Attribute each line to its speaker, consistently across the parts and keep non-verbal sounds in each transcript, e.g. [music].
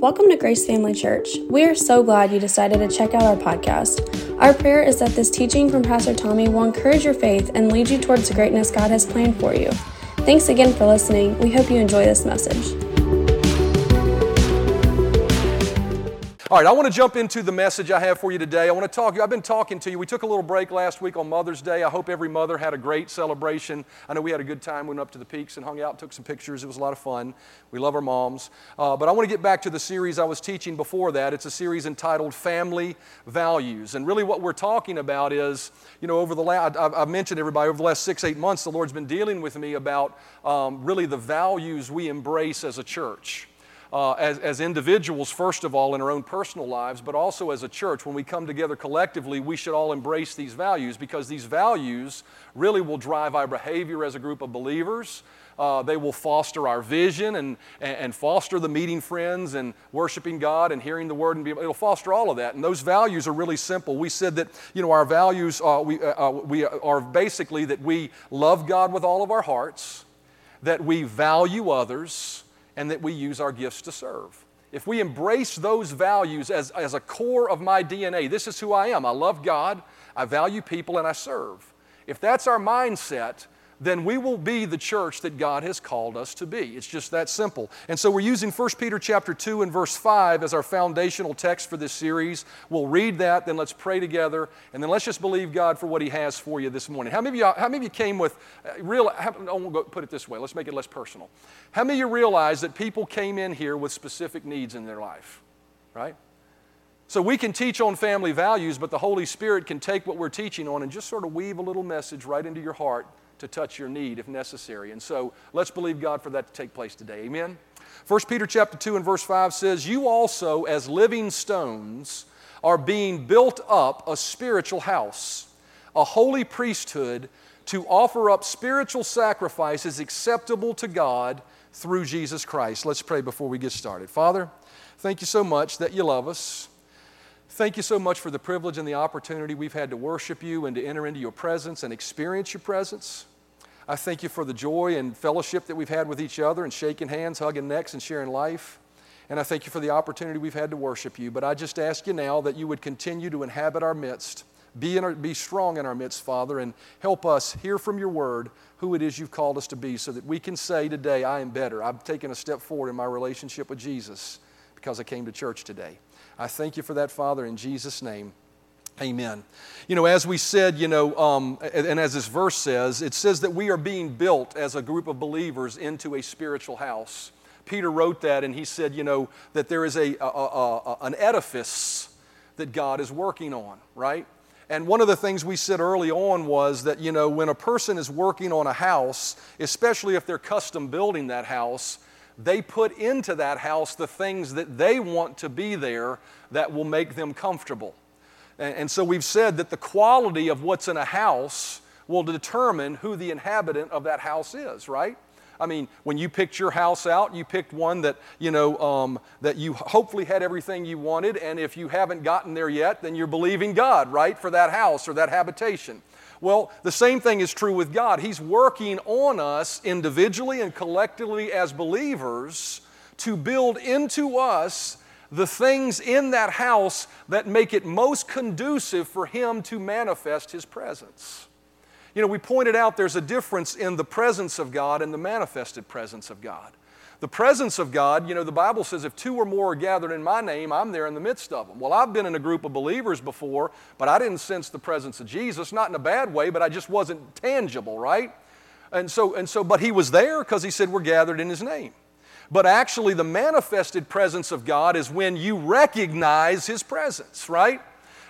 Speaker 1: Welcome to Grace Family Church. We are so glad you decided to check out our podcast. Our prayer is that this teaching from Pastor Tommy will encourage your faith and lead you towards the greatness God has planned for you. Thanks again for listening. We hope you enjoy this message.
Speaker 2: All right, I want to jump into the message I have for you today. I want to talk, I've been talking to you. We took a little break last week on Mother's Day. I hope every mother had a great celebration. I know we had a good time. We went up to the peaks and hung out, took some pictures. It was a lot of fun. We love our moms. Uh, but I want to get back to the series I was teaching before that. It's a series entitled Family Values. And really, what we're talking about is, you know, over the last, I've mentioned everybody, over the last six, eight months, the Lord's been dealing with me about um, really the values we embrace as a church uh, as, as individuals, first of all, in our own personal lives, but also as a church. When we come together collectively, we should all embrace these values because these values really will drive our behavior as a group of believers. Uh, they will foster our vision and, and, foster the meeting friends and worshiping God and hearing the word. And be, it'll foster all of that. And those values are really simple. We said that, you know, our values uh, we, uh, uh we are basically that we love God with all of our hearts, that we value others, and that we use our gifts to serve. If we embrace those values as, as a core of my DNA, this is who I am. I love God, I value people, and I serve. If that's our mindset, then we will be the church that God has called us to be. It's just that simple. And so we're using 1 Peter chapter 2 and verse 5 as our foundational text for this series. We'll read that, then let's pray together, and then let's just believe God for what He has for you this morning. How many of you, how many of you came with uh, real, I won't go put it this way, let's make it less personal. How many of you realize that people came in here with specific needs in their life, right? So we can teach on family values, but the Holy Spirit can take what we're teaching on and just sort of weave a little message right into your heart to touch your need if necessary. And so let's believe God for that to take place today. Amen. 1 Peter chapter 2 and verse 5 says, You also, as living stones, are being built up a spiritual house, a holy priesthood, to offer up spiritual sacrifices acceptable to God through Jesus Christ. Let's pray before we get started. Father, thank you so much that you love us. Thank you so much for the privilege and the opportunity we've had to worship you and to enter into your presence and experience your presence. I thank you for the joy and fellowship that we've had with each other and shaking hands, hugging necks, and sharing life. And I thank you for the opportunity we've had to worship you. But I just ask you now that you would continue to inhabit our midst, be, in our, be strong in our midst, Father, and help us hear from your word who it is you've called us to be so that we can say today, I am better. I've taken a step forward in my relationship with Jesus because I came to church today. I thank you for that, Father, in Jesus' name. Amen. You know, as we said, you know, um, and as this verse says, it says that we are being built as a group of believers into a spiritual house. Peter wrote that and he said, you know, that there is a, a, a, an edifice that God is working on, right? And one of the things we said early on was that, you know, when a person is working on a house, especially if they're custom building that house, they put into that house the things that they want to be there that will make them comfortable. And, so we've said that the quality of what's in a house will determine who the inhabitant of that house is, right? I mean, when you picked your house out, you picked one that, you know, um, that you hopefully had everything you wanted. And if you haven't gotten there yet, then you're believing God, right, for that house or that habitation. Well, the same thing is true with God. He's working on us individually and collectively as believers to build into us the things in that house that make it most conducive for Him to manifest His presence. You know, we pointed out there's a difference in the presence of God and the manifested presence of God. The presence of God, you know, the Bible says if two or more are gathered in my name, I'm there in the midst of them. Well, I've been in a group of believers before, but I didn't sense the presence of Jesus, not in a bad way, but I just wasn't tangible, right? And so, and so but he was there because he said we're gathered in his name. But actually, the manifested presence of God is when you recognize his presence, right?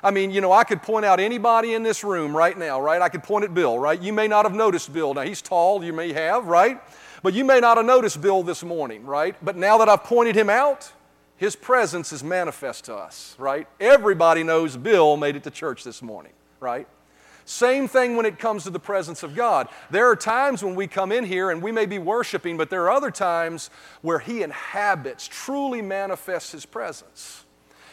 Speaker 2: I mean, you know, I could point out anybody in this room right now, right? I could point at Bill, right? You may not have noticed Bill. Now, he's tall, you may have, right? But you may not have noticed Bill this morning, right? But now that I've pointed him out, his presence is manifest to us, right? Everybody knows Bill made it to church this morning, right? Same thing when it comes to the presence of God. There are times when we come in here and we may be worshiping, but there are other times where He inhabits, truly manifests His presence.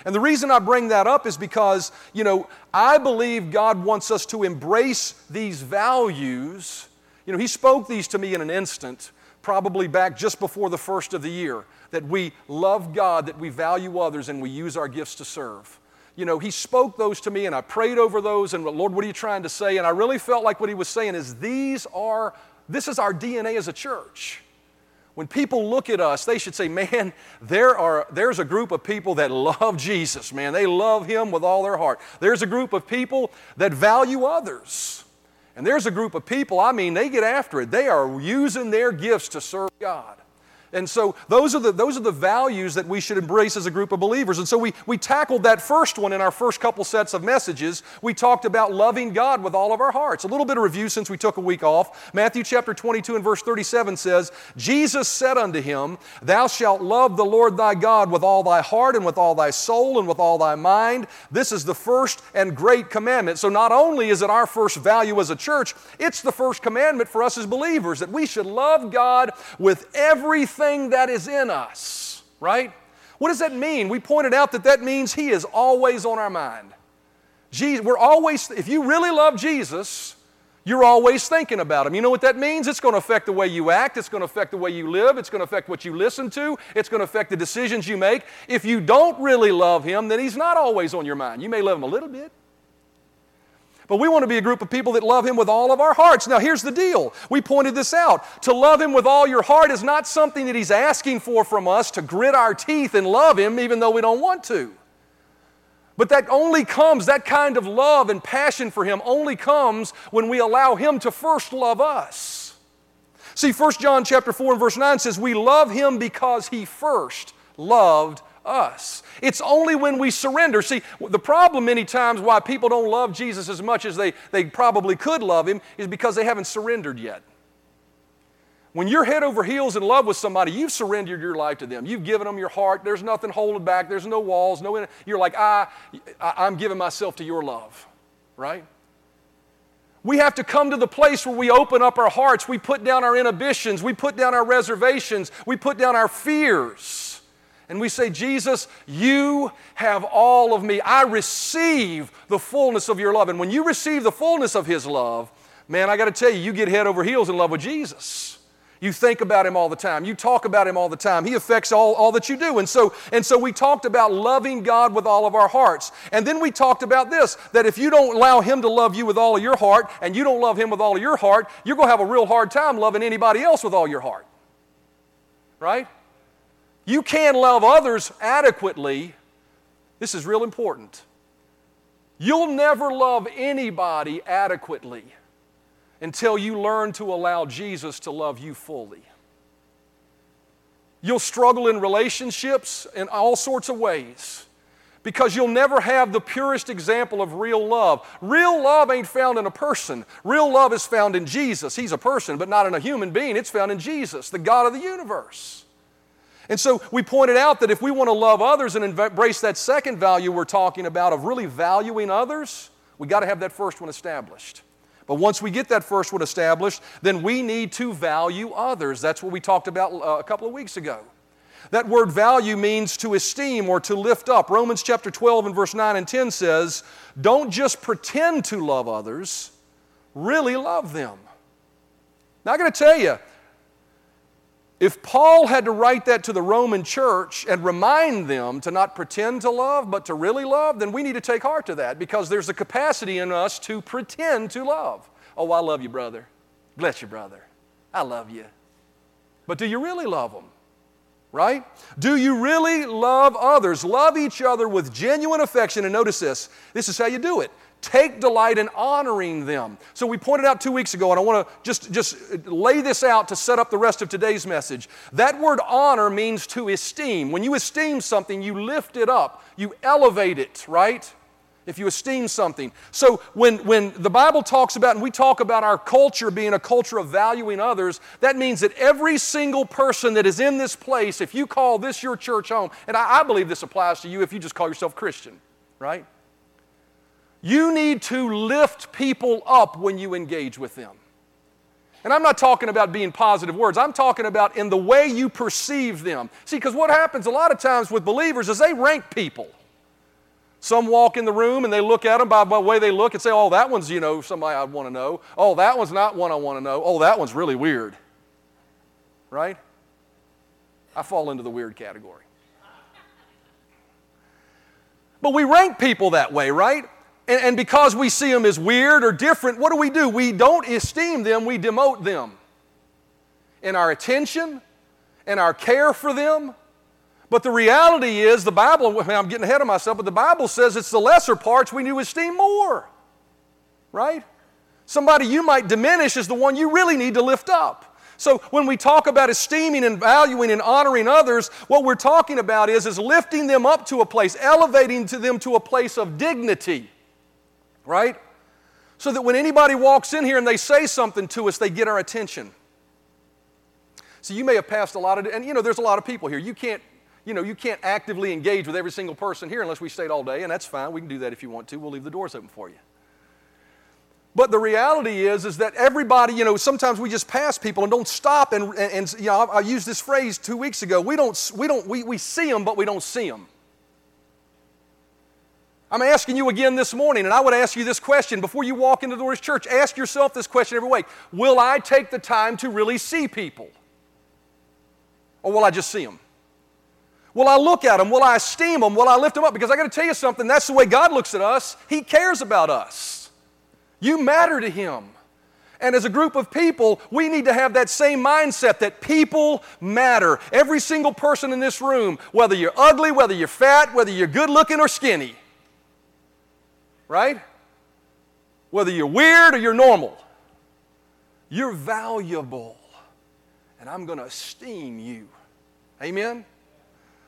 Speaker 2: And the reason I bring that up is because, you know, I believe God wants us to embrace these values. You know, He spoke these to me in an instant probably back just before the first of the year, that we love God, that we value others, and we use our gifts to serve. You know, he spoke those to me, and I prayed over those, and Lord, what are you trying to say? And I really felt like what he was saying is these are, this is our DNA as a church. When people look at us, they should say, man, there are, there's a group of people that love Jesus, man. They love him with all their heart. There's a group of people that value others. And there's a group of people, I mean, they get after it. They are using their gifts to serve God. And so those are, the, those are the values that we should embrace as a group of believers. And so we, we tackled that first one in our first couple sets of messages. We talked about loving God with all of our hearts. A little bit of review since we took a week off. Matthew chapter 22 and verse 37 says, Jesus said unto him, Thou shalt love the Lord thy God with all thy heart and with all thy soul and with all thy mind. This is the first and great commandment. So not only is it our first value as a church, it's the first commandment for us as believers that we should love God with everything that is in us, right? What does that mean? We pointed out that that means He is always on our mind. Jesus, we're always, if you really love Jesus, you're always thinking about Him. You know what that means? It's going to affect the way you act, it's going to affect the way you live, it's going to affect what you listen to, it's going to affect the decisions you make. If you don't really love Him, then He's not always on your mind. You may love Him a little bit. But we want to be a group of people that love Him with all of our hearts. Now, here's the deal. We pointed this out. To love Him with all your heart is not something that He's asking for from us to grit our teeth and love Him even though we don't want to. But that only comes, that kind of love and passion for Him only comes when we allow Him to first love us. See, 1 John chapter 4 and verse 9 says, We love Him because He first loved us. It's only when we surrender. See, the problem many times why people don't love Jesus as much as they, they probably could love him is because they haven't surrendered yet. When you're head over heels in love with somebody, you've surrendered your life to them. You've given them your heart. There's nothing holding back. There's no walls. No, you're like, I, I'm giving myself to your love, right? We have to come to the place where we open up our hearts. We put down our inhibitions. We put down our reservations. We put down our fears and we say, Jesus, you have all of me. I receive the fullness of your love. And when you receive the fullness of His love, man, I got to tell you, you get head over heels in love with Jesus. You think about him all the time. You talk about him all the time. He affects all, all that you do. And so, and so we talked about loving God with all of our hearts. And then we talked about this that if you don't allow him to love you with all of your heart and you don't love him with all of your heart, you're going to have a real hard time loving anybody else with all your heart. Right? You can love others adequately. This is real important. You'll never love anybody adequately until you learn to allow Jesus to love you fully. You'll struggle in relationships in all sorts of ways because you'll never have the purest example of real love. Real love ain't found in a person, real love is found in Jesus. He's a person, but not in a human being. It's found in Jesus, the God of the universe. And so we pointed out that if we want to love others and embrace that second value we're talking about of really valuing others, we got to have that first one established. But once we get that first one established, then we need to value others. That's what we talked about uh, a couple of weeks ago. That word value means to esteem or to lift up. Romans chapter 12 and verse 9 and 10 says, Don't just pretend to love others, really love them. Now, I got to tell you, if Paul had to write that to the Roman church and remind them to not pretend to love, but to really love, then we need to take heart to that because there's a capacity in us to pretend to love. Oh, I love you, brother. Bless you, brother. I love you. But do you really love them? Right? Do you really love others? Love each other with genuine affection. And notice this this is how you do it Take delight in honoring them. So we pointed out two weeks ago, and I want to just, just lay this out to set up the rest of today's message. That word honor means to esteem. When you esteem something, you lift it up, you elevate it, right? If you esteem something. So when, when the Bible talks about, and we talk about our culture being a culture of valuing others, that means that every single person that is in this place, if you call this your church home, and I, I believe this applies to you if you just call yourself Christian, right? You need to lift people up when you engage with them. And I'm not talking about being positive words. I'm talking about in the way you perceive them. See, because what happens a lot of times with believers is they rank people. Some walk in the room and they look at them by the way they look and say, oh, that one's, you know, somebody I want to know. Oh, that one's not one I want to know. Oh, that one's really weird. right? I fall into the weird category. But we rank people that way, right? And, and, because we see them as weird or different, what do we do? We don't esteem them, we demote them in our attention, in our care for them. But the reality is, the Bible, I'm getting ahead of myself, but the Bible says it's the lesser parts we need to esteem more, right? Somebody you might diminish is the one you really need to lift up. So when we talk about esteeming and valuing and honoring others, what we're talking about is, is lifting them up to a place, elevating to them to a place of dignity. Right? So that when anybody walks in here and they say something to us, they get our attention. So you may have passed a lot of, and you know, there's a lot of people here. You can't, you know, you can't actively engage with every single person here unless we stayed all day, and that's fine. We can do that if you want to. We'll leave the doors open for you. But the reality is, is that everybody, you know, sometimes we just pass people and don't stop. And, and, and you know, I, I, used this phrase two weeks ago. We don't, we don't, we, we see them, but we don't see them. I'm asking you again this morning, and I would ask you this question before you walk into the Lord's church. Ask yourself this question every week Will I take the time to really see people? Or will I just see them? Will I look at them? Will I esteem them? Will I lift them up? Because I got to tell you something, that's the way God looks at us. He cares about us. You matter to Him. And as a group of people, we need to have that same mindset that people matter. Every single person in this room, whether you're ugly, whether you're fat, whether you're good looking or skinny, right? Whether you're weird or you're normal, you're valuable. And I'm going to esteem you. Amen?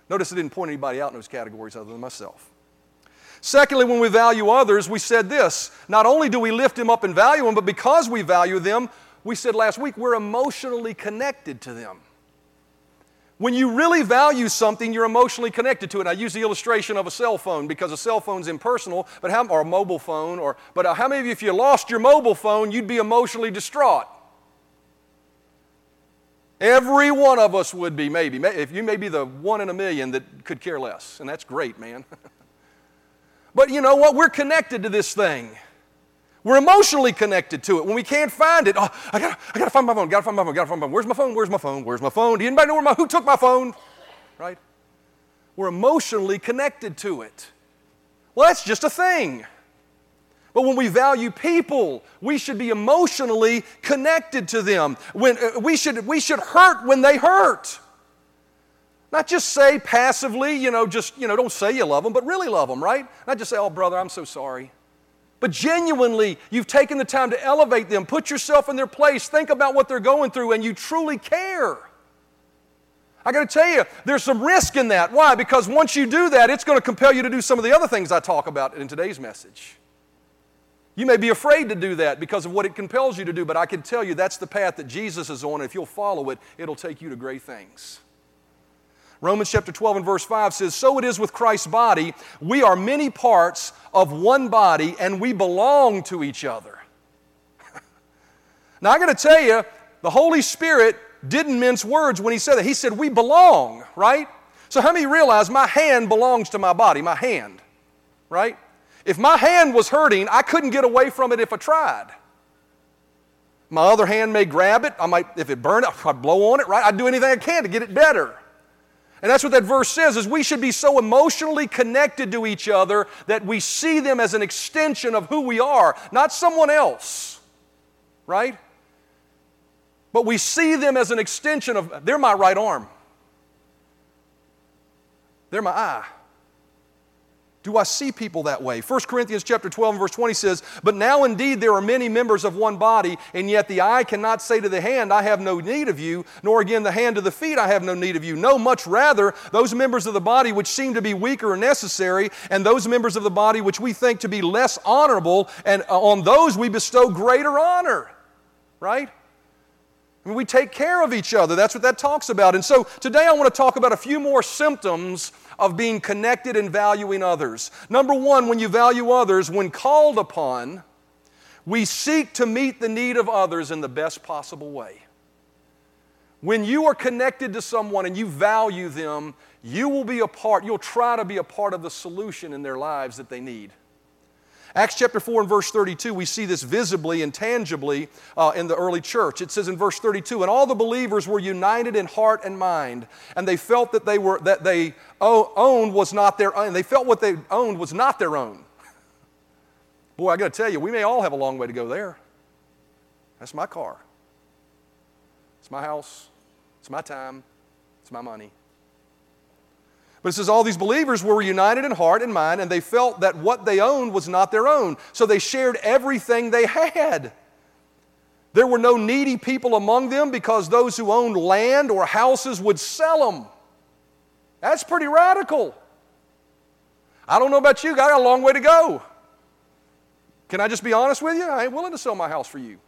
Speaker 2: Notice I didn't point anybody out in those categories other than myself. Secondly, when we value others, we said this not only do we lift them up and value them, but because we value them, we said last week, we're emotionally connected to them. When you really value something, you're emotionally connected to it. I use the illustration of a cell phone because a cell phone's impersonal, but how, or a mobile phone. Or, but uh, how many of you, if you lost your mobile phone, you'd be emotionally distraught? Every one of us would be, maybe. If you may be the one in a million that could care less, and that's great, man. [laughs] But you know what? We're connected to this thing. We're emotionally connected to it. When we can't find it, oh, I gotta, I gotta find my phone, gotta find my phone, gotta find my phone. Where's my phone? Where's my phone? Where's my phone? Do anybody know where my, who took my phone? Right? We're emotionally connected to it. Well, that's just a thing. But when we value people, we should be emotionally connected to them. When, uh, we, should, we should hurt when they hurt. Not just say passively, you know, just, you know, don't say you love them, but really love them, right? Not just say, oh, brother, I'm so sorry. But genuinely, you've taken the time to elevate them, put yourself in their place, think about what they're going through, and you truly care. I got to tell you, there's some risk in that. Why? Because once you do that, it's going to compel you to do some of the other things I talk about in today's message. You may be afraid to do that because of what it compels you to do, but I can tell you that's the path that Jesus is on. If you'll follow it, it'll take you to great things. Romans chapter 12 and verse 5 says, So it is with Christ's body. We are many parts of one body and we belong to each other. [laughs] now, I got to tell you, the Holy Spirit didn't mince words when He said that. He said, We belong, right? So, how many realize my hand belongs to my body? My hand, right? If my hand was hurting, I couldn't get away from it if I tried. My other hand may grab it. I might, if it burned, I'd blow on it, right? I'd do anything I can to get it better. And that's what that verse says is we should be so emotionally connected to each other that we see them as an extension of who we are, not someone else. Right? But we see them as an extension of they're my right arm. They're my eye. Do I see people that way? 1 Corinthians chapter 12 and verse 20 says, But now indeed there are many members of one body, and yet the eye cannot say to the hand, I have no need of you, nor again the hand to the feet, I have no need of you. No, much rather, those members of the body which seem to be weaker are necessary, and those members of the body which we think to be less honorable, and uh, on those we bestow greater honor. Right? We take care of each other. That's what that talks about. And so today I want to talk about a few more symptoms of being connected and valuing others. Number one, when you value others, when called upon, we seek to meet the need of others in the best possible way. When you are connected to someone and you value them, you will be a part, you'll try to be a part of the solution in their lives that they need. Acts chapter 4 and verse 32, we see this visibly and tangibly uh, in the early church. It says in verse 32, and all the believers were united in heart and mind, and they felt that they were that they owned was not their own. They felt what they owned was not their own. Boy, I got to tell you, we may all have a long way to go there. That's my car. It's my house. It's my time. It's my money. But it says all these believers were united in heart and mind, and they felt that what they owned was not their own. So they shared everything they had. There were no needy people among them because those who owned land or houses would sell them. That's pretty radical. I don't know about you, I got a long way to go. Can I just be honest with you? I ain't willing to sell my house for you.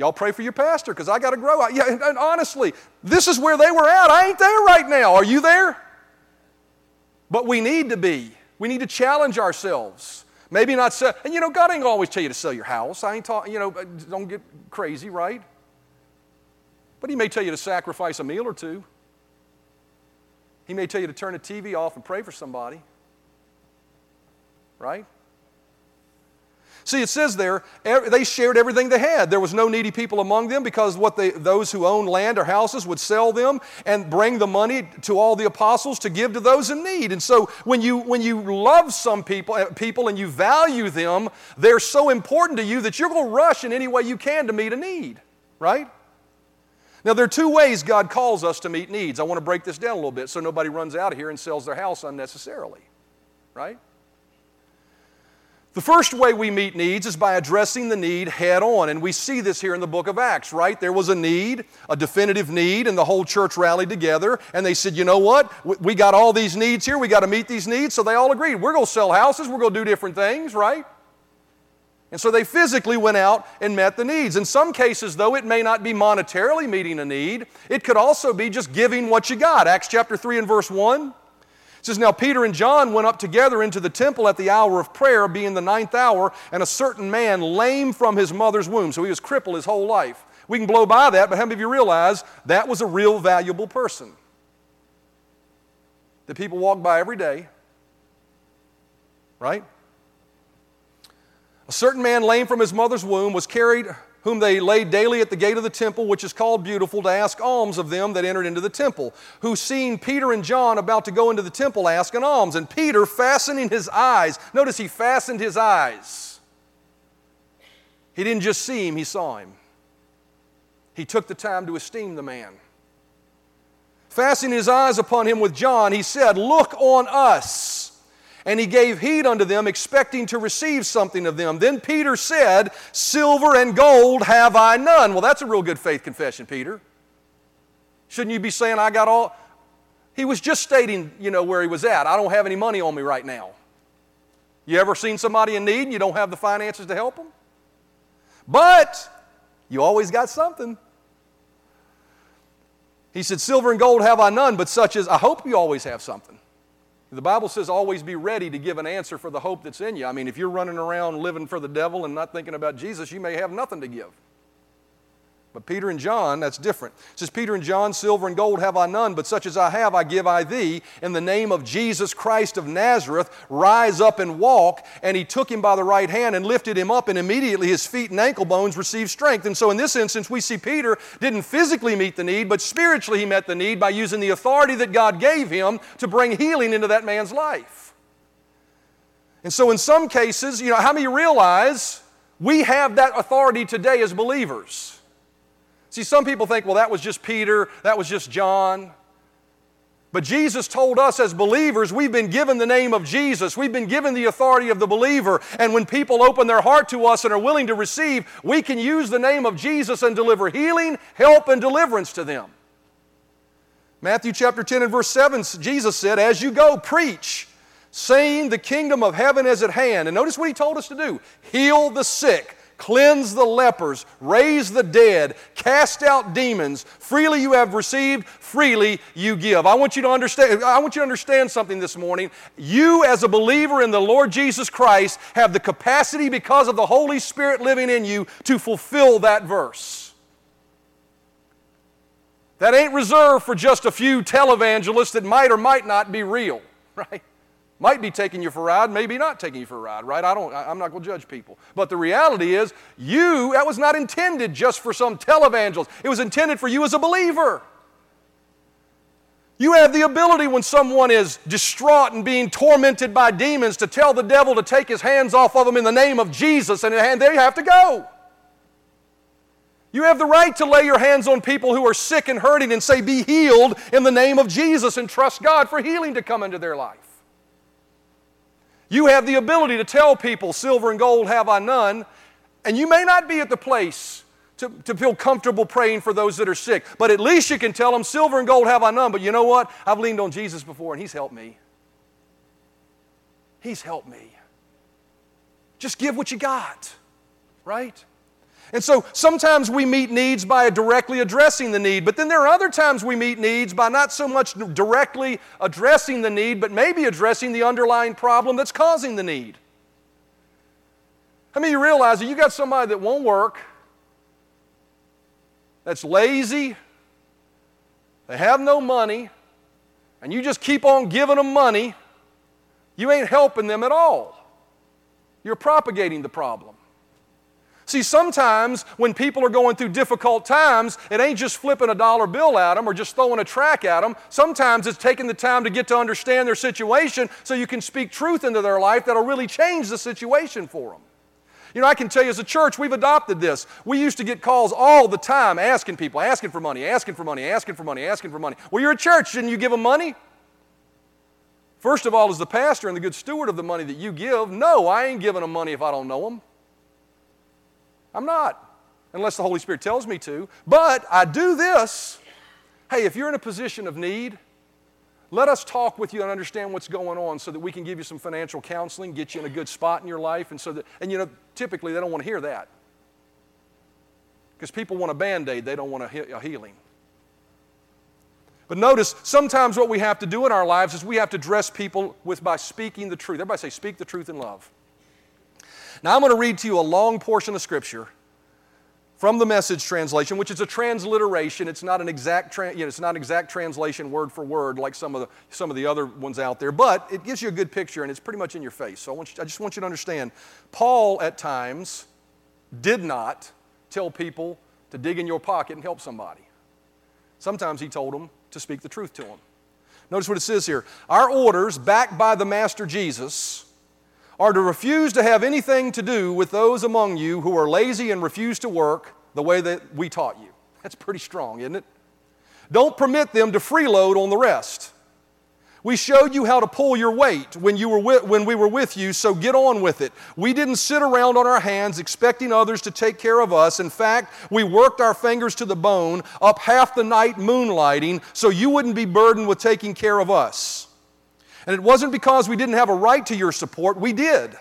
Speaker 2: Y'all pray for your pastor because I got to grow. Yeah, and, and honestly, this is where they were at. I ain't there right now. Are you there? But we need to be. We need to challenge ourselves. Maybe not sell. And you know, God ain't always tell you to sell your house. I ain't talking, you know, uh, don't get crazy, right? But He may tell you to sacrifice a meal or two. He may tell you to turn the TV off and pray for somebody. Right? See, it says there, they shared everything they had. There was no needy people among them because what they, those who owned land or houses would sell them and bring the money to all the apostles to give to those in need. And so when you, when you love some people, uh, people and you value them, they're so important to you that you're going to rush in any way you can to meet a need, right? Now, there are two ways God calls us to meet needs. I want to break this down a little bit so nobody runs out of here and sells their house unnecessarily, right? The first way we meet needs is by addressing the need head on. And we see this here in the book of Acts, right? There was a need, a definitive need, and the whole church rallied together and they said, you know what? We got all these needs here. We got to meet these needs. So they all agreed. We're going to sell houses. We're going to do different things, right? And so they physically went out and met the needs. In some cases, though, it may not be monetarily meeting a need, it could also be just giving what you got. Acts chapter 3 and verse 1. It says, Now Peter and John went up together into the temple at the hour of prayer, being the ninth hour, and a certain man, lame from his mother's womb, so he was crippled his whole life. We can blow by that, but how many of you realize that was a real valuable person? That people walk by every day, right? A certain man, lame from his mother's womb, was carried whom they laid daily at the gate of the temple, which is called Beautiful, to ask alms of them that entered into the temple, who seeing Peter and John about to go into the temple, asked an alms. And Peter, fastening his eyes, notice he fastened his eyes. He didn't just see him, he saw him. He took the time to esteem the man. Fastening his eyes upon him with John, he said, Look on us. And he gave heed unto them, expecting to receive something of them. Then Peter said, Silver and gold have I none. Well, that's a real good faith confession, Peter. Shouldn't you be saying, I got all. He was just stating, you know, where he was at. I don't have any money on me right now. You ever seen somebody in need and you don't have the finances to help them? But you always got something. He said, Silver and gold have I none, but such as I hope you always have something. The Bible says always be ready to give an answer for the hope that's in you. I mean, if you're running around living for the devil and not thinking about Jesus, you may have nothing to give. But Peter and John, that's different. It says, Peter and John, silver and gold have I none, but such as I have I give I thee. In the name of Jesus Christ of Nazareth, rise up and walk. And he took him by the right hand and lifted him up, and immediately his feet and ankle bones received strength. And so in this instance, we see Peter didn't physically meet the need, but spiritually he met the need by using the authority that God gave him to bring healing into that man's life. And so in some cases, you know, how many realize we have that authority today as believers? See, some people think, well, that was just Peter, that was just John. But Jesus told us as believers, we've been given the name of Jesus. We've been given the authority of the believer. And when people open their heart to us and are willing to receive, we can use the name of Jesus and deliver healing, help, and deliverance to them. Matthew chapter 10 and verse 7, Jesus said, As you go, preach, saying the kingdom of heaven is at hand. And notice what he told us to do heal the sick cleanse the lepers, raise the dead, cast out demons. Freely you have received, freely you give. I want you to understand, I want you to understand something this morning. You, as a believer in the Lord Jesus Christ, have the capacity because of the Holy Spirit living in you to fulfill that verse. That ain't reserved for just a few televangelists that might or might not be real. [laughs] right? Might be taking you for a ride, maybe not taking you for a ride, right? I don't, I'm not going to judge people. But the reality is, you, that was not intended just for some televangelist. It was intended for you as a believer. You have the ability when someone is distraught and being tormented by demons to tell the devil to take his hands off of them in the name of Jesus, and they have to go. You have the right to lay your hands on people who are sick and hurting and say, Be healed in the name of Jesus, and trust God for healing to come into their life. You have the ability to tell people, Silver and gold have I none, and you may not be at the place to, to feel comfortable praying for those that are sick, but at least you can tell them, Silver and gold have I none, but you know what? I've leaned on Jesus before, and He's helped me. He's helped me. Just give what you got, right? And so sometimes we meet needs by directly addressing the need, but then there are other times we meet needs by not so much directly addressing the need, but maybe addressing the underlying problem that's causing the need. How many of you realize that you got somebody that won't work, that's lazy, they have no money, and you just keep on giving them money, you ain't helping them at all. You're propagating the problem. See, sometimes when people are going through difficult times, it ain't just flipping a dollar bill at them or just throwing a track at them. Sometimes it's taking the time to get to understand their situation so you can speak truth into their life that'll really change the situation for them. You know, I can tell you as a church, we've adopted this. We used to get calls all the time asking people, asking for money, asking for money, asking for money, asking for money. Well, you're a church, shouldn't you give them money? First of all, as the pastor and the good steward of the money that you give, no, I ain't giving them money if I don't know them. I'm not, unless the Holy Spirit tells me to. But I do this. Hey, if you're in a position of need, let us talk with you and understand what's going on so that we can give you some financial counseling, get you in a good spot in your life, and so that, and you know, typically they don't want to hear that. Because people want a band aid, they don't want a, a healing. But notice, sometimes what we have to do in our lives is we have to dress people with by speaking the truth. Everybody say, speak the truth in love. Now, I'm going to read to you a long portion of Scripture from the message translation, which is a transliteration. It's not an exact, tra- you know, it's not exact translation word for word like some of, the, some of the other ones out there, but it gives you a good picture and it's pretty much in your face. So I, want you, I just want you to understand Paul, at times, did not tell people to dig in your pocket and help somebody. Sometimes he told them to speak the truth to them. Notice what it says here Our orders, backed by the Master Jesus, are to refuse to have anything to do with those among you who are lazy and refuse to work the way that we taught you. That's pretty strong, isn't it? Don't permit them to freeload on the rest. We showed you how to pull your weight when, you were with, when we were with you, so get on with it. We didn't sit around on our hands expecting others to take care of us. In fact, we worked our fingers to the bone, up half the night moonlighting, so you wouldn't be burdened with taking care of us. And it wasn't because we didn't have a right to your support, we did.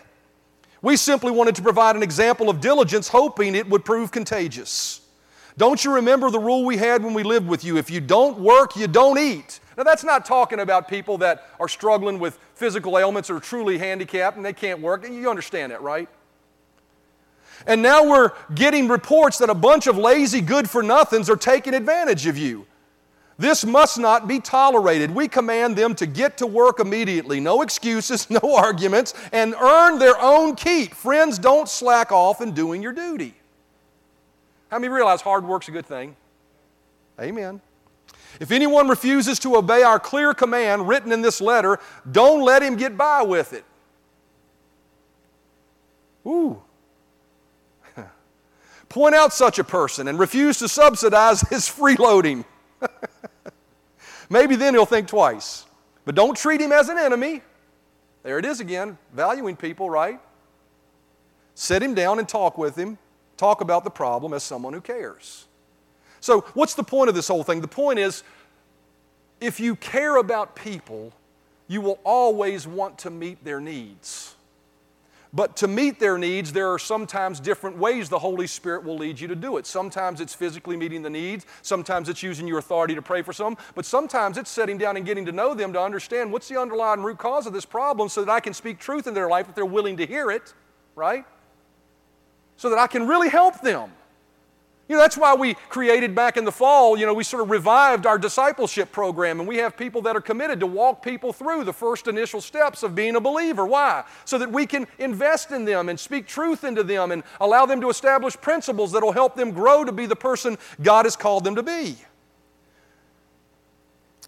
Speaker 2: We simply wanted to provide an example of diligence, hoping it would prove contagious. Don't you remember the rule we had when we lived with you? If you don't work, you don't eat. Now, that's not talking about people that are struggling with physical ailments or truly handicapped and they can't work. You understand that, right? And now we're getting reports that a bunch of lazy good for nothings are taking advantage of you. This must not be tolerated. We command them to get to work immediately. No excuses, [laughs] no arguments, and earn their own keep. Friends, don't slack off in doing your duty. How many realize hard work's a good thing? Amen. If anyone refuses to obey our clear command written in this letter, don't let him get by with it. Ooh. [laughs] Point out such a person and refuse to subsidize [laughs] his freeloading. Maybe then he'll think twice. But don't treat him as an enemy. There it is again, valuing people, right? Sit him down and talk with him. Talk about the problem as someone who cares. So, what's the point of this whole thing? The point is if you care about people, you will always want to meet their needs. But to meet their needs, there are sometimes different ways the Holy Spirit will lead you to do it. Sometimes it's physically meeting the needs, sometimes it's using your authority to pray for some, but sometimes it's sitting down and getting to know them to understand what's the underlying root cause of this problem so that I can speak truth in their life if they're willing to hear it, right? So that I can really help them. You know, that's why we created back in the fall, you know, we sort of revived our discipleship program and we have people that are committed to walk people through the first initial steps of being a believer. Why? So that we can invest in them and speak truth into them and allow them to establish principles that will help them grow to be the person God has called them to be.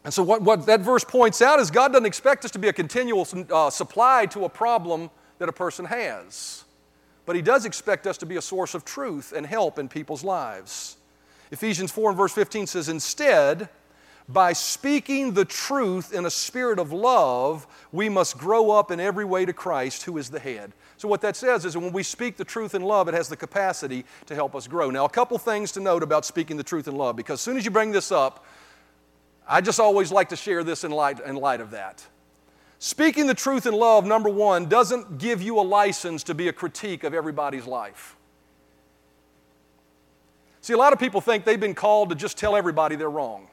Speaker 2: And so, what, what that verse points out is God doesn't expect us to be a continual uh, supply to a problem that a person has. But He does expect us to be a source of truth and help in people's lives. Ephesians 4 and verse 15 says, Instead, by speaking the truth in a spirit of love, we must grow up in every way to Christ, who is the head. So, what that says is that when we speak the truth in love, it has the capacity to help us grow. Now, a couple things to note about speaking the truth in love, because as soon as you bring this up, I just always like to share this in light, in light of that. Speaking the truth in love, number one, doesn't give you a license to be a critique of everybody's life. See, a lot of people think they've been called to just tell everybody they're wrong.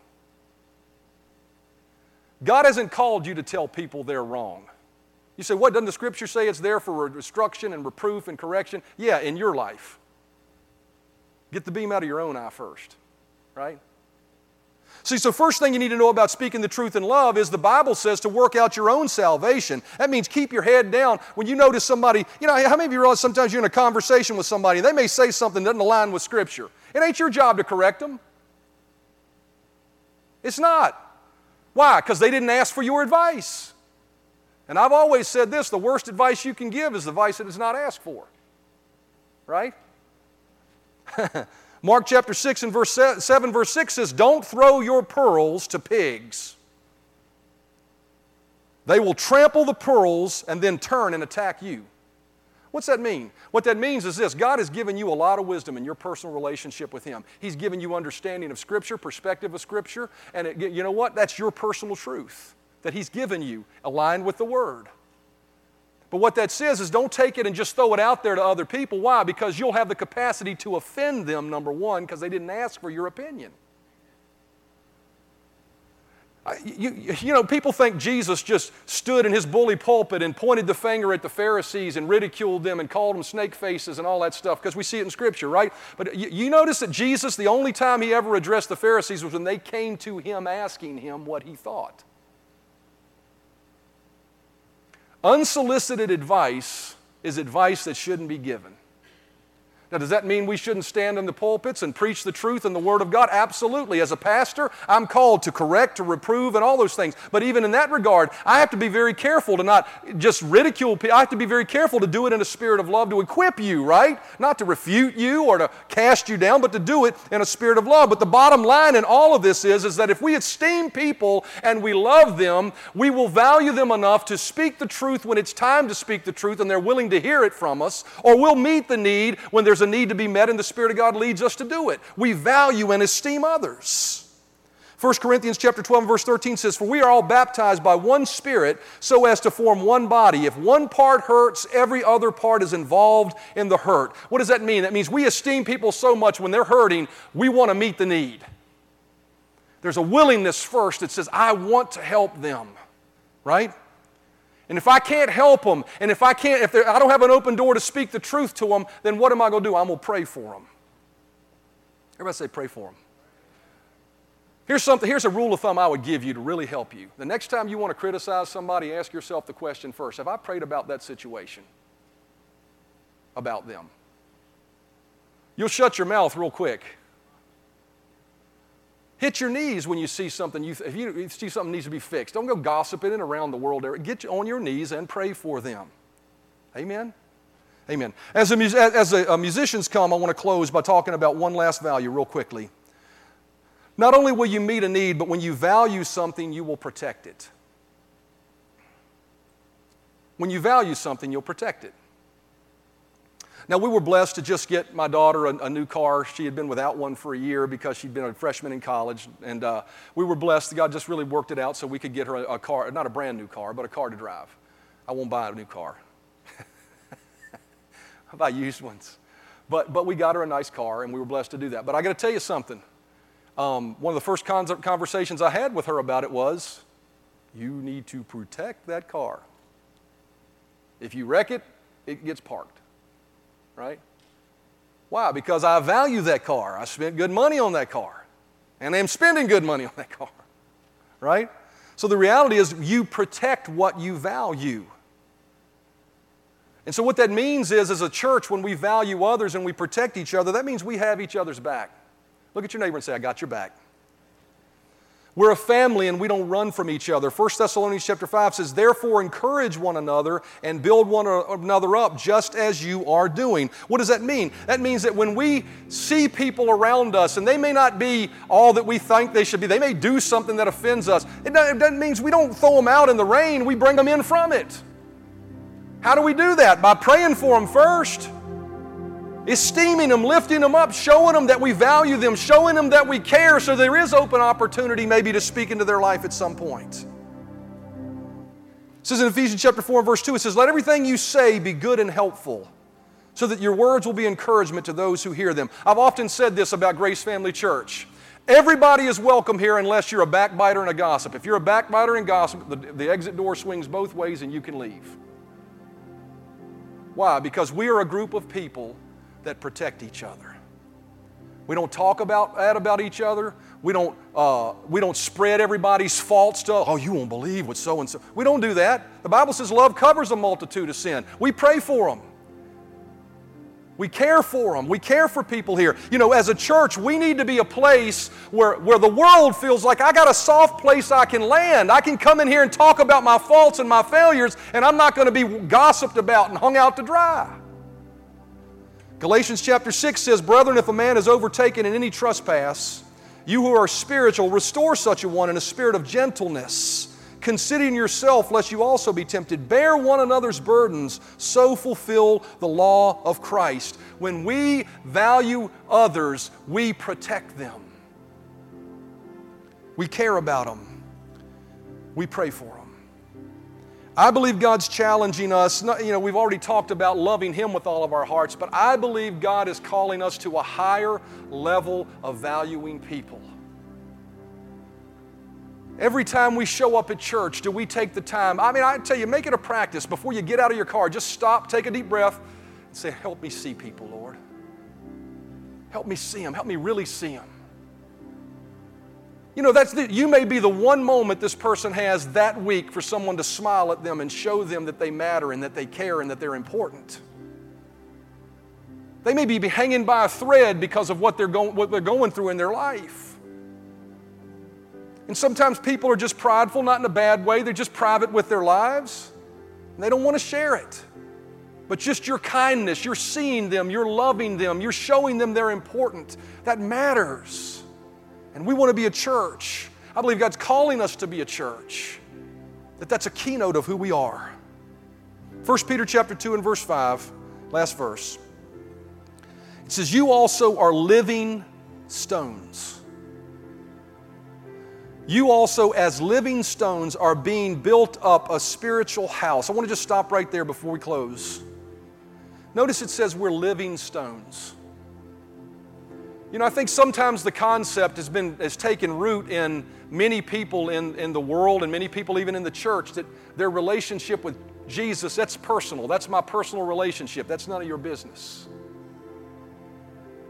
Speaker 2: God hasn't called you to tell people they're wrong. You say, what, doesn't the scripture say it's there for instruction and reproof and correction? Yeah, in your life. Get the beam out of your own eye first, right? See, so first thing you need to know about speaking the truth in love is the Bible says to work out your own salvation. That means keep your head down. When you notice somebody, you know, how many of you realize sometimes you're in a conversation with somebody and they may say something that doesn't align with Scripture? It ain't your job to correct them. It's not. Why? Because they didn't ask for your advice. And I've always said this the worst advice you can give is advice that is not asked for. Right? [laughs] Mark chapter 6 and verse 7, verse 6 says, Don't throw your pearls to pigs. They will trample the pearls and then turn and attack you. What's that mean? What that means is this God has given you a lot of wisdom in your personal relationship with Him. He's given you understanding of Scripture, perspective of Scripture, and it, you know what? That's your personal truth that He's given you, aligned with the Word. But what that says is don't take it and just throw it out there to other people. Why? Because you'll have the capacity to offend them, number one, because they didn't ask for your opinion. You, you, know, people think Jesus just stood in his bully pulpit and pointed the finger at the Pharisees and ridiculed them and called them snake faces and all that stuff because we see it in Scripture, right? But you, you notice that Jesus, the only time he ever addressed the Pharisees was when they came to him asking him what he thought. Unsolicited advice is advice that shouldn't be given. Now, does that mean we shouldn't stand in the pulpits and preach the truth and the Word of God? Absolutely. As a pastor, I'm called to correct, to reprove, and all those things. But even in that regard, I have to be very careful to not just ridicule people. I have to be very careful to do it in a spirit of love to equip you, right? Not to refute you or to cast you down, but to do it in a spirit of love. But the bottom line in all of this is, is that if we esteem people and we love them, we will value them enough to speak the truth when it's time to speak the truth and they're willing to hear it from us, or we'll meet the need when there's there's a need to be met and the Spirit of God leads us to do it. We value and esteem others. 1 Corinthians chapter 12 verse 13 says, For we are all baptized by one Spirit so as to form one body. If one part hurts, every other part is involved in the hurt. What does that mean? That means we esteem people so much when they're hurting, we want to meet the need. There's a willingness first that says, I want to help them, right? And if I can't help them, and if I can't, if I don't have an open door to speak the truth to them, then what am I going to do? I'm going to pray for them. Everybody say, pray for them. Here's something, here's a rule of thumb I would give you to really help you. The next time you want to criticize somebody, ask yourself the question first Have I prayed about that situation? About them? You'll shut your mouth real quick. Hit your knees when you see something, you, if you see something needs to be fixed. Don't go gossiping it around the world. Get on your knees and pray for them. Amen? Amen. As, a, as a, a musicians come, I want to close by talking about one last value real quickly. Not only will you meet a need, but when you value something, you will protect it. When you value something, you'll protect it. Now, we were blessed to just get my daughter a, a, new car. She had been without one for a year because she'd been a freshman in college. And uh, we were blessed. God just really worked it out so we could get her a, a car, not a brand new car, but a car to drive. I won't buy a new car. [laughs] I'll buy used ones. But, but we got her a nice car, and we were blessed to do that. But I got to tell you something. Um, one of the first conversations I had with her about it was you need to protect that car. If you wreck it, it gets parked right? Why? Because I value that car. I spent good money on that car. And I'm spending good money on that car. [laughs] Right? So the reality is, you protect what you value. And so, what that means is, as a church, when we value others and we protect each other, that means we have each other's back. Look at your neighbor and say, I got your back. We're a family and we don't run from each other. 1 Thessalonians chapter 5 says, Therefore encourage one another and build one another up just as you are doing. What does that mean? That means that when we see people around us and they may not be all that we think they should be, they may do something that offends us. It doesn't mean we don't throw them out in the rain, we bring them in from it. How do we do that? By praying for them first esteeming them, lifting them up, showing them that we value them, showing them that we care, so there is open opportunity maybe to speak into their life at some point. It says in Ephesians chapter 4 and verse 2, it says, Let everything you say be good and helpful, so that your words will be encouragement to those who hear them. I've often said this about Grace Family Church. Everybody is welcome here unless you're a backbiter and a gossip. If you're a backbiter and gossip, the, the exit door swings both ways and you can leave. Why? Because we are a group of people that protect each other. We don't talk about that about each other. We don't, uh, we don't spread everybody's faults to, oh, you won't believe what so and so. We don't do that. The Bible says love covers a multitude of sin. We pray for them. We care for them. We care for people here. You know, as a church, we need to be a place where, where the world feels like I got a soft place I can land. I can come in here and talk about my faults and my failures, and I'm not going to be gossiped about and hung out to dry. Galatians chapter 6 says, Brethren, if a man is overtaken in any trespass, you who are spiritual, restore such a one in a spirit of gentleness, considering yourself, lest you also be tempted. Bear one another's burdens, so fulfill the law of Christ. When we value others, we protect them. We care about them. We pray for them. I believe God's challenging us. You know, we've already talked about loving Him with all of our hearts, but I believe God is calling us to a higher level of valuing people. Every time we show up at church, do we take the time? I mean, I tell you, make it a practice before you get out of your car. Just stop, take a deep breath, and say, Help me see people, Lord. Help me see them. Help me really see them. You know, that's the, you may be the one moment this person has that week for someone to smile at them and show them that they matter and that they care and that they're important. They may be hanging by a thread because of what they're, going, what they're going through in their life. And sometimes people are just prideful, not in a bad way, they're just private with their lives. And they don't want to share it. But just your kindness, you're seeing them, you're loving them, you're showing them they're important. That matters. And we want to be a church. I believe God's calling us to be a church. That that's a keynote of who we are. 1 Peter chapter 2 and verse 5, last verse. It says, You also are living stones. You also, as living stones, are being built up a spiritual house. I want to just stop right there before we close. Notice it says we're living stones. You know, I think sometimes the concept has, been, has taken root in many people in, in the world and many people even in the church that their relationship with Jesus, that's personal. That's my personal relationship. That's none of your business.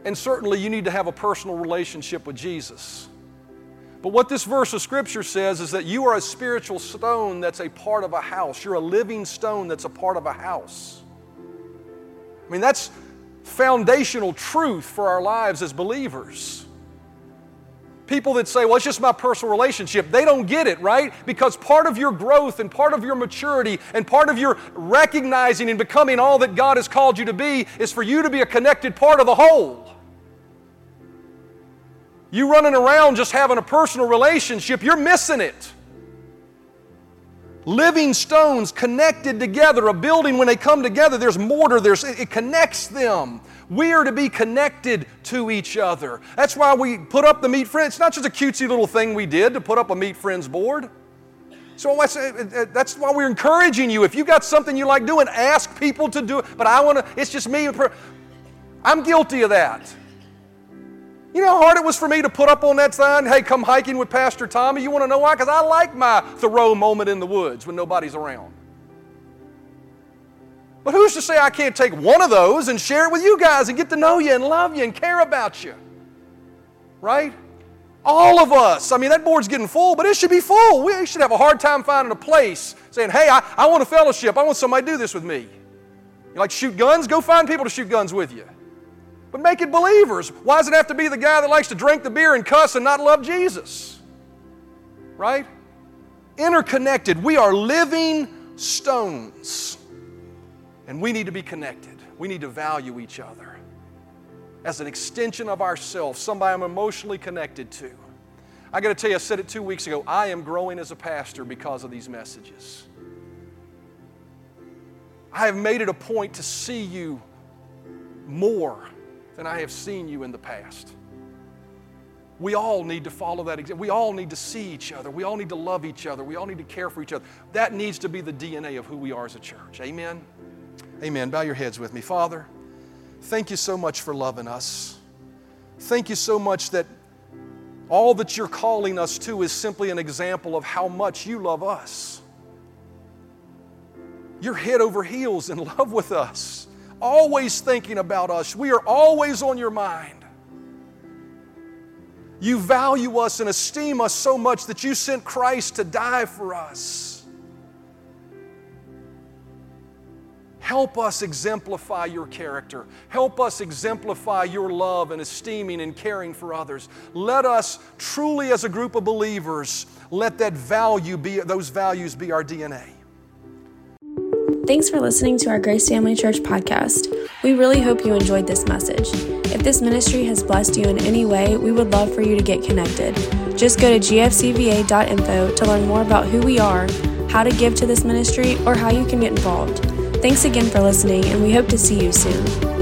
Speaker 2: And certainly you need to have a personal relationship with Jesus. But what this verse of Scripture says is that you are a spiritual stone that's a part of a house. You're a living stone that's a part of a house. I mean, that's, foundational truth for our lives as believers. People that say, well, it's just my personal relationship, they don't get it, right? Because part of your growth and part of your maturity and part of your recognizing and becoming all that God has called you to be is for you to be a connected part of the whole. You running around just having a personal relationship, you're missing it living stones connected together. A building, when they come together, there's mortar, there's, it connects them. We are to be connected to each other. That's why we put up the Meet Friends. It's not just a cutesy little thing we did to put up a Meet Friends board. So uh, uh, that's why we're encouraging you. If you got something you like doing, ask people to do it. But I want to, it's just me. I'm guilty of that. You know how hard it was for me to put up on that sign, hey, come hiking with Pastor Tommy? You want to know why? Because I like my Thoreau moment in the woods when nobody's around. But who's to say I can't take one of those and share it with you guys and get to know you and love you and care about you? Right? All of us. I mean, that board's getting full, but it should be full. We should have a hard time finding a place saying, hey, I, I want a fellowship. I want somebody to do this with me. You like shoot guns? Go find people to shoot guns with you. But make it believers. Why does it have to be the guy that likes to drink the beer and cuss and not love Jesus? Right? Interconnected. We are living stones. And we need to be connected. We need to value each other as an extension of ourselves, somebody I'm emotionally connected to. I got to tell you, I said it two weeks ago. I am growing as a pastor because of these messages. I have made it a point to see you more than I have seen you in the past. We all need to follow that example. We all need to see each other. We all need to love each other. We all need to care for each other. That needs to be the DNA of who we are as a church. Amen? Amen. Bow your heads with me. Father, Thank you so much for loving us. Thank you so much that all that you're calling us to is simply an example of how much you love us. You're head over heels in [laughs] love with us, always thinking about us. We are always on your mind. You value us and esteem us so much that you sent Christ to die for us. Help us exemplify your character. Help us exemplify your love and esteeming and caring for others. Let us truly, as a group of believers, let that value be, those values be our DNA.
Speaker 1: Thanks for listening to our Grace Family Church podcast. We really hope you enjoyed this message. If this ministry has blessed you in any way, we would love for you to get connected. Just go to gfcva.info to learn more about who we are, how to give to this ministry, or how you can get involved. Thanks again for listening, and we hope to see you soon.